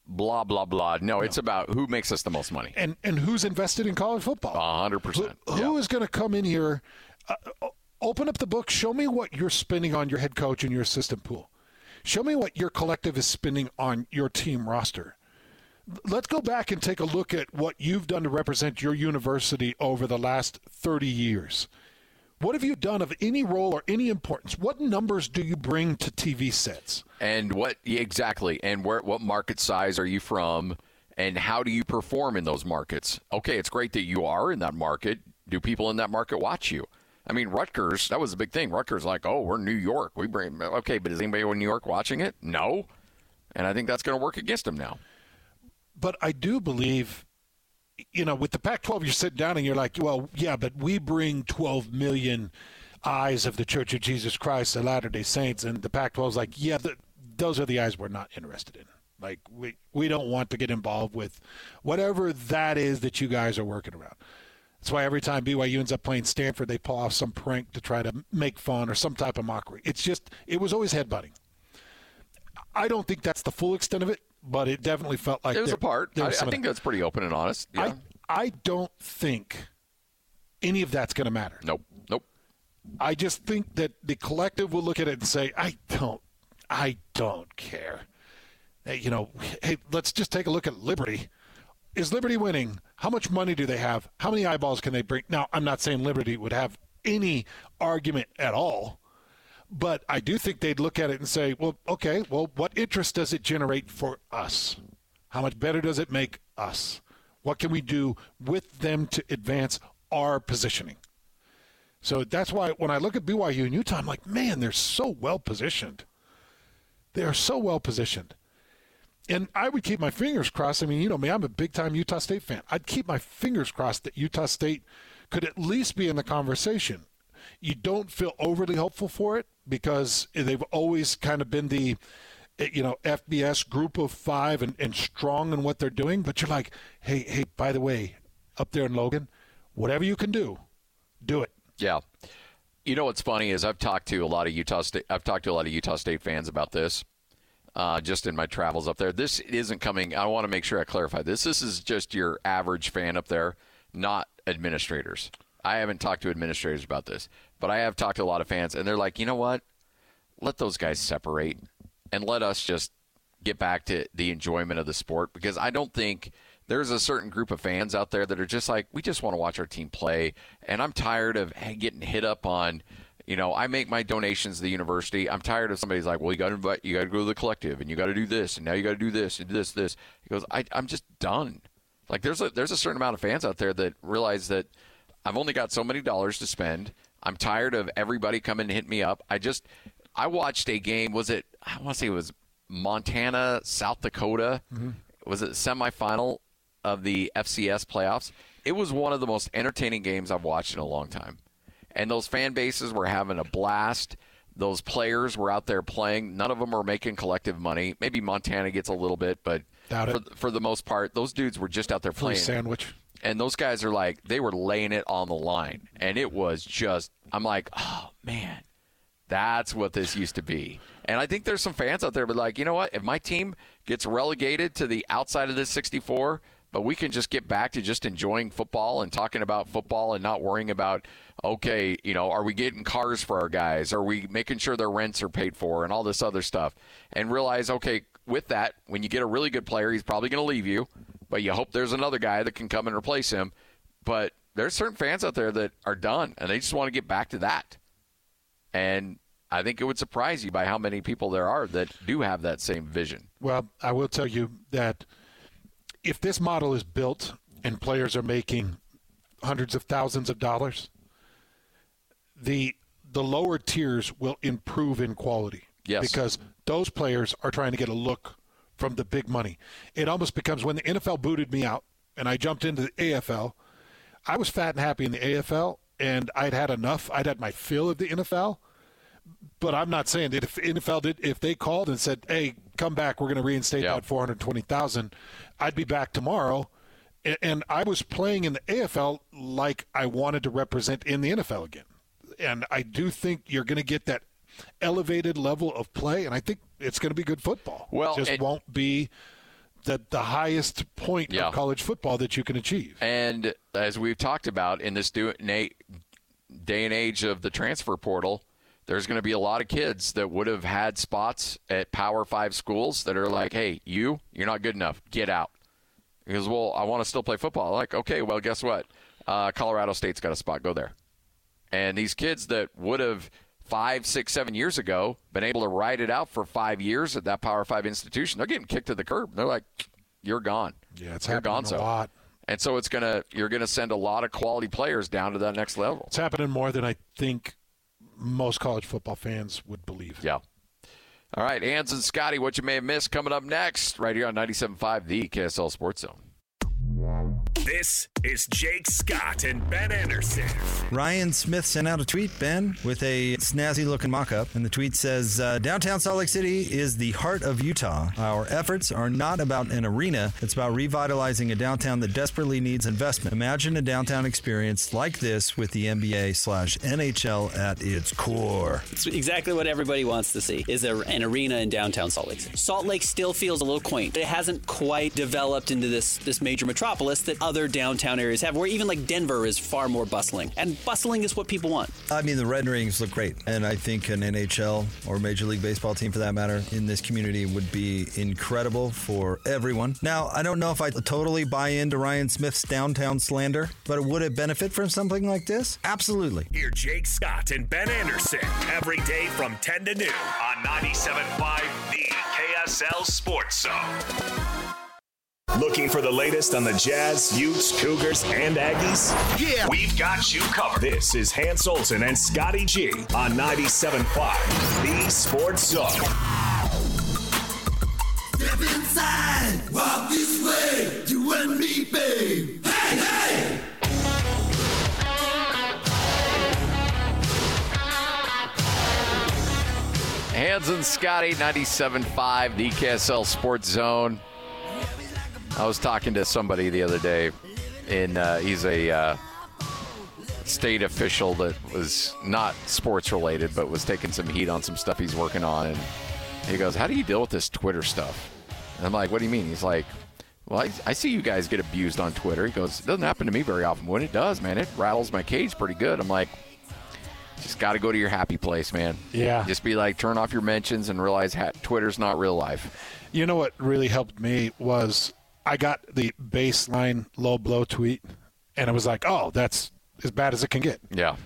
Speaker 3: blah, blah, blah. No, it's about who makes us the most money.
Speaker 4: And and who's invested in college football?
Speaker 3: A hundred percent.
Speaker 4: Who- who is going to come in here, uh, open up the book, show me what you're spending on your head coach and your assistant pool. Show me what your collective is spending on your team roster. Let's go back and take a look at what you've done to represent your university over the last 30 years. What have you done of any role or any importance? What numbers do you bring to TV sets?
Speaker 3: And what exactly? And where what market size are you from? And how do you perform in those markets? Okay, it's great that you are in that market. Do people in that market watch you? I mean, Rutgers, that was a big thing. Rutgers, like, oh, we're New York. We bring, okay, but is anybody in New York watching it? No. And I think that's going to work against them now.
Speaker 4: But I do believe, you know, with the Pac 12, you're sitting down and you're like, well, yeah, but we bring 12 million eyes of the Church of Jesus Christ, the Latter day Saints. And the Pac 12 is like, yeah, the, those are the eyes we're not interested in. Like, we, we don't want to get involved with whatever that is that you guys are working around. That's why every time BYU ends up playing Stanford, they pull off some prank to try to make fun or some type of mockery. It's just, it was always headbutting. I don't think that's the full extent of it, but it definitely felt like
Speaker 3: it was
Speaker 4: there,
Speaker 3: a part.
Speaker 4: there
Speaker 3: I, I think that's pretty open and honest. Yeah.
Speaker 4: I, I don't think any of that's going to matter.
Speaker 3: nope. Nope.
Speaker 4: I just think that the collective will look at it and say, I don't, I don't care. Hey, you know, hey, let's just take a look at Liberty. Is Liberty winning? How much money do they have? How many eyeballs can they bring? Now, I'm not saying Liberty would have any argument at all, but I do think they'd look at it and say, well, okay, well, what interest does it generate for us? How much better does it make us? What can we do with them to advance our positioning? So that's why when I look at BYU and Utah, I'm like, man, they're so well positioned. They are so well positioned. And I would keep my fingers crossed. I mean, you know me, I'm a big time Utah State fan. I'd keep my fingers crossed that Utah State could at least be in the conversation. You don't feel overly hopeful for it because they've always kind of been the, eh, you know, FBS group of five and, and strong in what they're doing. But you're like, hey, hey, by the way, up there in Logan, whatever you can do, do it.
Speaker 3: Yeah. You know what's funny is I've talked to a lot of Utah State. I've talked to a lot of Utah State fans about this, uh, just in my travels up there. This isn't coming. I want to make sure I clarify this. This is just your average fan up there, not administrators. I haven't talked to administrators about this, but I have talked to a lot of fans, and they're like, you know what? Let those guys separate, and let us just get back to the enjoyment of the sport because I don't think there's a certain group of fans out there that are just like we just want to watch our team play and I'm tired of getting hit up on you know I make my donations to the university I'm tired of somebody's like well you got to invite you got to go to the collective and you got to do this and now you got to do this and this this he goes I I'm just done like there's a there's a certain amount of fans out there that realize that I've only got so many dollars to spend I'm tired of everybody coming to hit me up I just I watched a game was it I want to say it was Montana, South Dakota. Mm-hmm. Was it semifinal of the FCS playoffs? It was one of the most entertaining games I've watched in a long time. And those fan bases were having a blast. Those players were out there playing. None of them were making collective money. Maybe Montana gets a little bit, but for, for the most part, those dudes were just out there
Speaker 4: Free
Speaker 3: playing
Speaker 4: sandwich.
Speaker 3: and those guys are like they were laying it on the line and it was just i'm like oh man that's what this used to be and i think there's some fans out there but like you know what if my team gets relegated to the outside of this 64 but we can just get back to just enjoying football and talking about football and not worrying about okay you know are we getting cars for our guys are we making sure their rents are paid for and all this other stuff and realize okay with that when you get a really good player he's probably going to leave you but you hope there's another guy that can come and replace him. But there's certain fans out there that are done and they just want to get back to that. And I think it would surprise you by how many people there are that do have that same vision.
Speaker 4: Well, I will tell you that if this model is built and players are making hundreds of thousands of dollars, the the lower tiers will improve in quality.
Speaker 3: Yes.
Speaker 4: Because those players are trying to get a look from the big money. It almost becomes when the NFL booted me out and I jumped into the AFL, I was fat and happy in the AFL and I'd had enough. I'd had my fill of the NFL. But I'm not saying that if NFL did, if they called and said, "Hey, come back, we're going to reinstate
Speaker 3: Yeah.
Speaker 4: that 420,000," I'd be back tomorrow. And I was playing in the AFL like I wanted to represent in the NFL again. And I do think you're going to get that elevated level of play, and I think it's going to be good football.
Speaker 3: Well,
Speaker 4: it just
Speaker 3: it-
Speaker 4: won't be the the highest point
Speaker 3: Yeah.
Speaker 4: of college football that you can achieve.
Speaker 3: And as we've talked about in this day and age of the transfer portal, there's going to be a lot of kids that would have had spots at Power Five schools that are like, "Hey, you, you're not good enough. Get out." Because, well, I want to still play football. Like, okay, well, guess what? Uh, Colorado State's got a spot. Go there. And these kids that would have five, six, seven years ago been able to ride it out for five years at that Power Five institution, they're getting kicked to the curb. They're like, "You're gone."
Speaker 4: Yeah, it's
Speaker 3: You're
Speaker 4: happening
Speaker 3: gonzo.
Speaker 4: a lot.
Speaker 3: And so it's gonna you're gonna send a lot of quality players down to that next level.
Speaker 4: It's happening more than I think most college football fans would believe.
Speaker 3: Yeah. All right, Hans and Scotty, what you may have missed coming up next, right here on 97.5, the KSL Sports Zone.
Speaker 1: This is Jake Scott and Ben Anderson.
Speaker 10: Ryan Smith sent out a tweet, Ben, with a snazzy looking mock up. And the tweet says uh, Downtown Salt Lake City is the heart of Utah. Our efforts are not about an arena, it's about revitalizing a downtown that desperately needs investment. Imagine a downtown experience like this with the NBA slash NHL at its core.
Speaker 11: It's exactly what everybody wants to see is a, an arena in downtown Salt Lake City. Salt Lake still feels a little quaint. It hasn't quite developed into this this major metropolis that other downtown areas have, where even like Denver is far more bustling. And bustling is what people want.
Speaker 10: I mean, the Red renderings look great, and I think an NHL or Major League Baseball team, for that matter, in this community would be incredible for everyone. Now, I don't know if I totally buy into Ryan Smith's downtown slander, but would it benefit from something like this? Absolutely.
Speaker 1: Hear Jake Scott and Ben Anderson every day from 10 to noon on 97.5 The KSL Sports Zone. Looking for the latest on the Jazz, Utes, Cougars, and Aggies? Yeah! We've got you covered. This is Hans Olsen and Scotty G on 97.5 The Sports Zone.
Speaker 12: Step inside, walk this way, you and me, babe. Hey, hey!
Speaker 3: Hans and Scotty, 97.5, the KSL Sports Zone. I was talking to somebody the other day, and uh, he's a uh, state official that was not sports related, but was taking some heat on some stuff he's working on. And he goes, How do you deal with this Twitter stuff? And I'm like, What do you mean? He's like, Well, I, I see you guys get abused on Twitter. He goes, It doesn't happen to me very often. When it does, man, it rattles my cage pretty good. I'm like, just got to go to your happy place, man.
Speaker 4: Yeah.
Speaker 3: Just be like, turn off your mentions and realize ha- Twitter's not real life.
Speaker 4: You know what really helped me was I got the baseline low blow tweet, and it was like, oh, that's as bad as it can get.
Speaker 3: Yeah.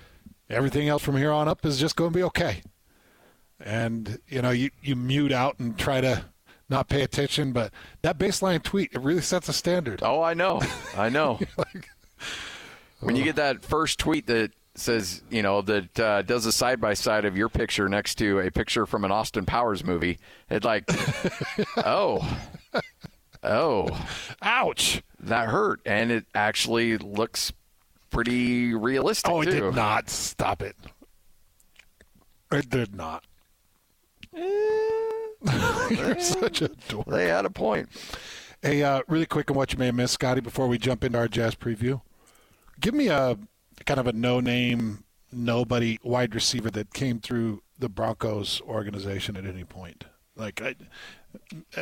Speaker 4: Everything else from here on up is just going to be okay. And you know, you you mute out and try to not pay attention, but that baseline tweet it really sets a standard.
Speaker 3: Oh, I know, I know. <laughs> when you get that first tweet that says, you know, that uh, does a side by side of your picture next to a picture from an Austin Powers movie, it's like, <laughs> oh, oh,
Speaker 4: ouch,
Speaker 3: that hurt, and it actually looks pretty realistic.
Speaker 4: Oh, it
Speaker 3: too.
Speaker 4: did not. Stop it. It did not. <laughs> You're such a dork.
Speaker 3: They had a point.
Speaker 4: Hey, uh, really quick on what you may have missed, Scotty, before we jump into our jazz preview. Give me a kind of a no-name, nobody wide receiver that came through the Broncos organization at any point. Like I,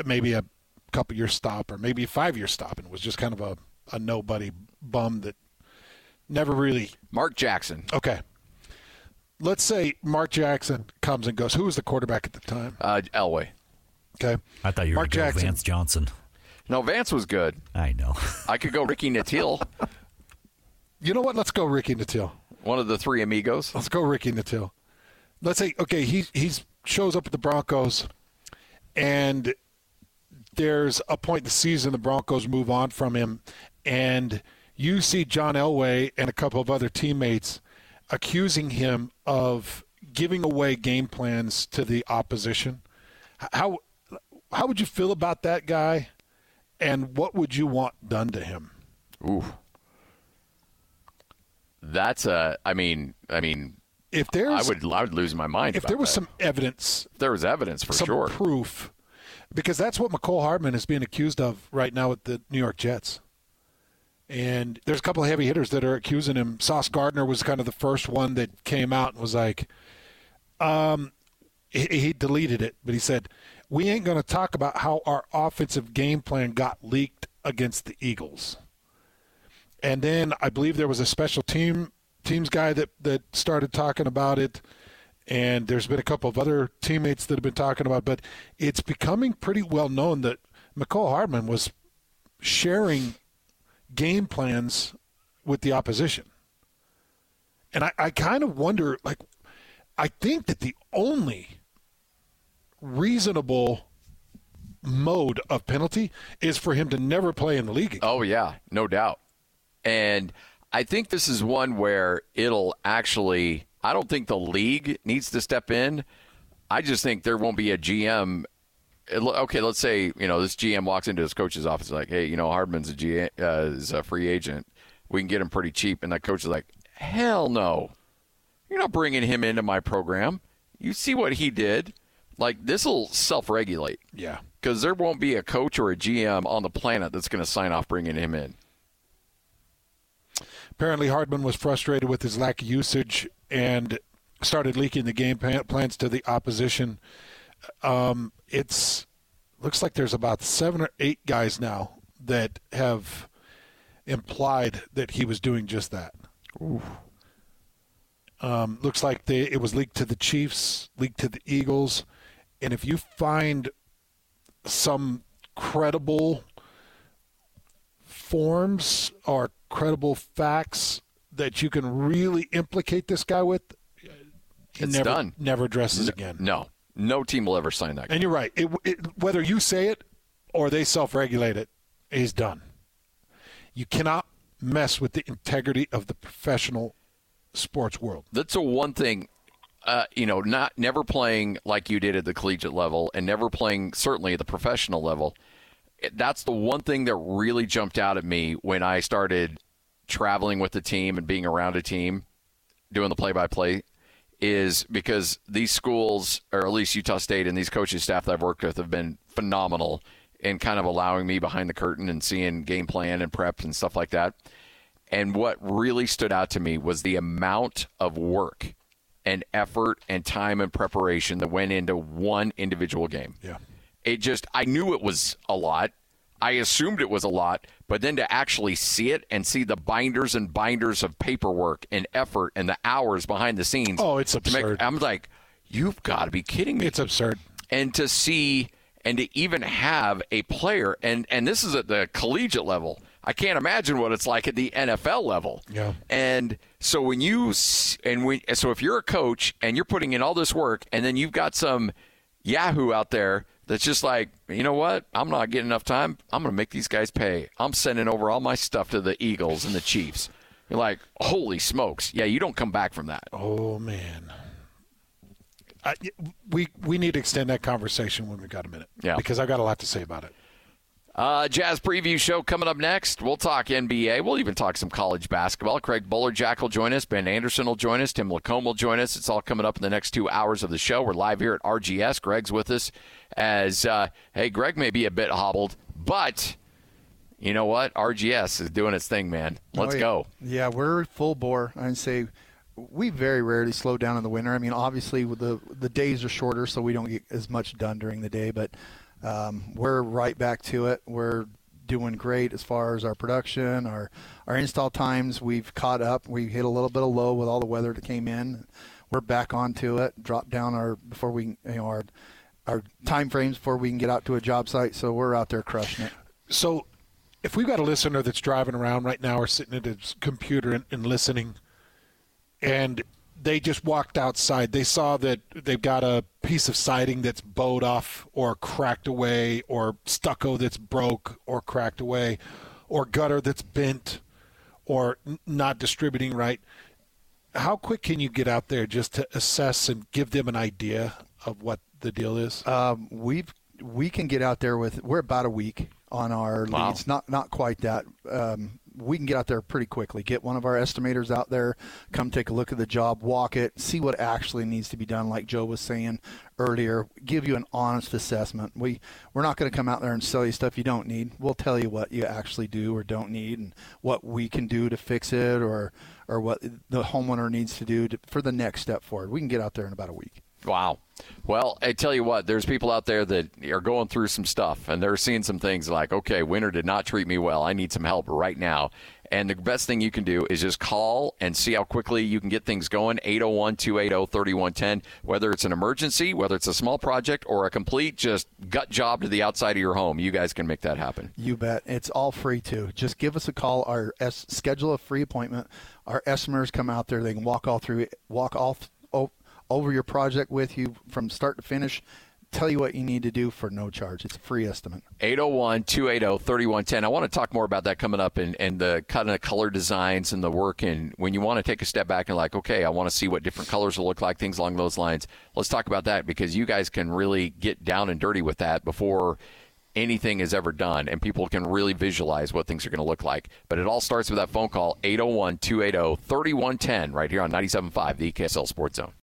Speaker 4: maybe a couple year stop or maybe a five year stop, and was just kind of a, a nobody bum that never really.
Speaker 3: Mark Jackson.
Speaker 4: Okay. Let's say Mark Jackson comes and goes. Who was the quarterback at the time?
Speaker 3: Uh, Elway.
Speaker 4: Okay.
Speaker 5: I thought you were
Speaker 4: Mark
Speaker 5: going to go
Speaker 4: Jackson.
Speaker 5: Vance Johnson.
Speaker 3: No, Vance was good.
Speaker 5: I know.
Speaker 3: I could go Ricky Nattiel, <laughs>
Speaker 4: You know what? Let's go Ricky Nattiel.
Speaker 3: one of the three amigos.
Speaker 4: Let's go Ricky Nattiel. Let's say okay, he he's shows up at the Broncos, and there's a point in the season the Broncos move on from him, and you see John Elway and a couple of other teammates accusing him of giving away game plans to the opposition. How how would you feel about that guy, and what would you want done to him?
Speaker 3: Ooh. That's a. I mean, I mean,
Speaker 4: If there's
Speaker 3: I would, I would lose my mind.
Speaker 4: if there was
Speaker 3: that.
Speaker 4: some evidence
Speaker 3: if there was evidence for
Speaker 4: some
Speaker 3: sure.
Speaker 4: proof, because that's what Mecole Hardman is being accused of right now with the New York Jets. And there's a couple of heavy hitters that are accusing him. Sauce Gardner was kind of the first one that came out and was like, um, he, he deleted it, but he said, "We ain't going to talk about how our offensive game plan got leaked against the Eagles." And then I believe there was a special team teams guy that that started talking about it and there's been a couple of other teammates that have been talking about, but it's becoming pretty well known that Mecole Hardman was sharing game plans with the opposition. And I, I kind of wonder, like, I think that the only reasonable mode of penalty is for him to never play in the league. Again.
Speaker 3: Oh yeah, no doubt. And I think this is one where it'll actually. I don't think the league needs to step in. I just think there won't be a GM. Okay, let's say you know this GM walks into his coach's office like, hey, you know Hardman's a GM, uh, is a free agent. We can get him pretty cheap, and that coach is like, hell no, you're not bringing him into my program. You see what he did. Like this will self-regulate.
Speaker 4: Yeah.
Speaker 3: Because there won't be a coach or a GM on the planet that's going to sign off bringing him in.
Speaker 4: Apparently, Hardman was frustrated with his lack of usage and started leaking the game plans to the opposition. Um, it's looks like there's about seven or eight guys now that have implied that he was doing just that. Um, looks like they, it was leaked to the Chiefs, leaked to the Eagles, and if you find some credible forms or credible facts that you can really implicate this guy with, he
Speaker 3: It's
Speaker 4: never,
Speaker 3: done.
Speaker 4: Never addresses again.
Speaker 3: No, no team will ever sign that. guy.
Speaker 4: And you're right. It, it, whether you say it or they self-regulate it, he's done. You cannot mess with the integrity of the professional sports world.
Speaker 3: That's the one thing. Uh, you know, not never playing like you did at the collegiate level, and never playing certainly at the professional level. That's the one thing that really jumped out at me when I started traveling with the team and being around a team, doing the play-by-play, is because these schools, or at least Utah State, and these coaching staff that I've worked with have been phenomenal in kind of allowing me behind the curtain and seeing game plan and prep and stuff like that. And what really stood out to me was the amount of work and effort and time and preparation that went into one individual game.
Speaker 4: Yeah.
Speaker 3: It just, I knew it was a lot. I assumed it was a lot, but then to actually see it and see the binders and binders of paperwork and effort and the hours behind the scenes.
Speaker 4: Oh, it's
Speaker 3: to make-
Speaker 4: absurd.
Speaker 3: I'm like, you've got to be kidding me.
Speaker 4: It's absurd.
Speaker 3: And to see and to even have a player, and, and this is at the collegiate level. I can't imagine what it's like at the NFL level.
Speaker 4: Yeah.
Speaker 3: And so when you and when so if you're a coach and you're putting in all this work and then you've got some Yahoo out there that's just like, you know what? I'm not getting enough time. I'm going to make these guys pay. I'm sending over all my stuff to the Eagles and the Chiefs. You're like, holy smokes! Yeah, you don't come back from that.
Speaker 4: Oh man. I, we we need to extend that conversation when we got a minute.
Speaker 3: Yeah.
Speaker 4: Because I've got a lot to say about it.
Speaker 3: Uh, Jazz preview show coming up next. We'll talk NBA. We'll even talk some college basketball. Craig Bolerjack will join us. Ben Anderson will join us. Tim Lacombe will join us. It's all coming up in the next two hours of the show. We're live here at RGS. Greg's with us. As uh, hey, Greg may be a bit hobbled, but you know what? RGS is doing its thing, man. Let's
Speaker 13: Oh, yeah.
Speaker 3: go.
Speaker 13: Yeah, we're full bore. I'd say we very rarely slow down in the winter. I mean, obviously the the days are shorter, so we don't get as much done during the day. But um, we're right back to it. We're doing great as far as our production, our our install times. We've caught up. We hit a little bit of low with all the weather that came in. We're back onto it. Drop down our before we you know our our time frames before we can get out to a job site. So we're out there crushing it.
Speaker 4: So, if we've got a listener that's driving around right now or sitting at his computer and, and listening, and they just walked outside, they saw that they've got a piece of siding that's bowed off or cracked away, or stucco that's broke or cracked away, or gutter that's bent or n- not distributing right. How quick can you get out there just to assess and give them an idea of what the deal is?
Speaker 13: Um, we've we can get out there with we're about a week on our
Speaker 4: Wow.
Speaker 13: leads. Not not quite that. Um, we can get out there pretty quickly. Get one of our estimators out there, come take a look at the job, walk it, see what actually needs to be done. Like Joe was saying earlier, give you an honest assessment. We we're not going to come out there and sell you stuff you don't need. We'll tell you what you actually do or don't need, and what we can do to fix it, or or what the homeowner needs to do to, for the next step forward. We can get out there in about a week.
Speaker 3: Wow. Well, I tell you what, there's people out there that are going through some stuff and they're seeing some things like, okay, winter did not treat me well. I need some help right now. And the best thing you can do is just call and see how quickly you can get things going. 801 280 3110. Whether it's an emergency, whether it's a small project, or a complete just gut job to the outside of your home, you guys can make that happen.
Speaker 13: You bet. It's all free too. Just give us a call. Es- schedule a free appointment. Our estimers come out there. They can walk all through walk all over your project with you from start to finish. Tell you what you need to do for no charge. It's a free estimate.
Speaker 3: 801 280 3110. I want to talk more about that coming up and, and the kind of color designs and the work. And when you want to take a step back and, like, okay, I want to see what different colors will look like, things along those lines, let's talk about that because you guys can really get down and dirty with that before anything is ever done and people can really visualize what things are going to look like. But it all starts with that phone call 801 280 3110 right here on 97.5, the KSL Sports Zone.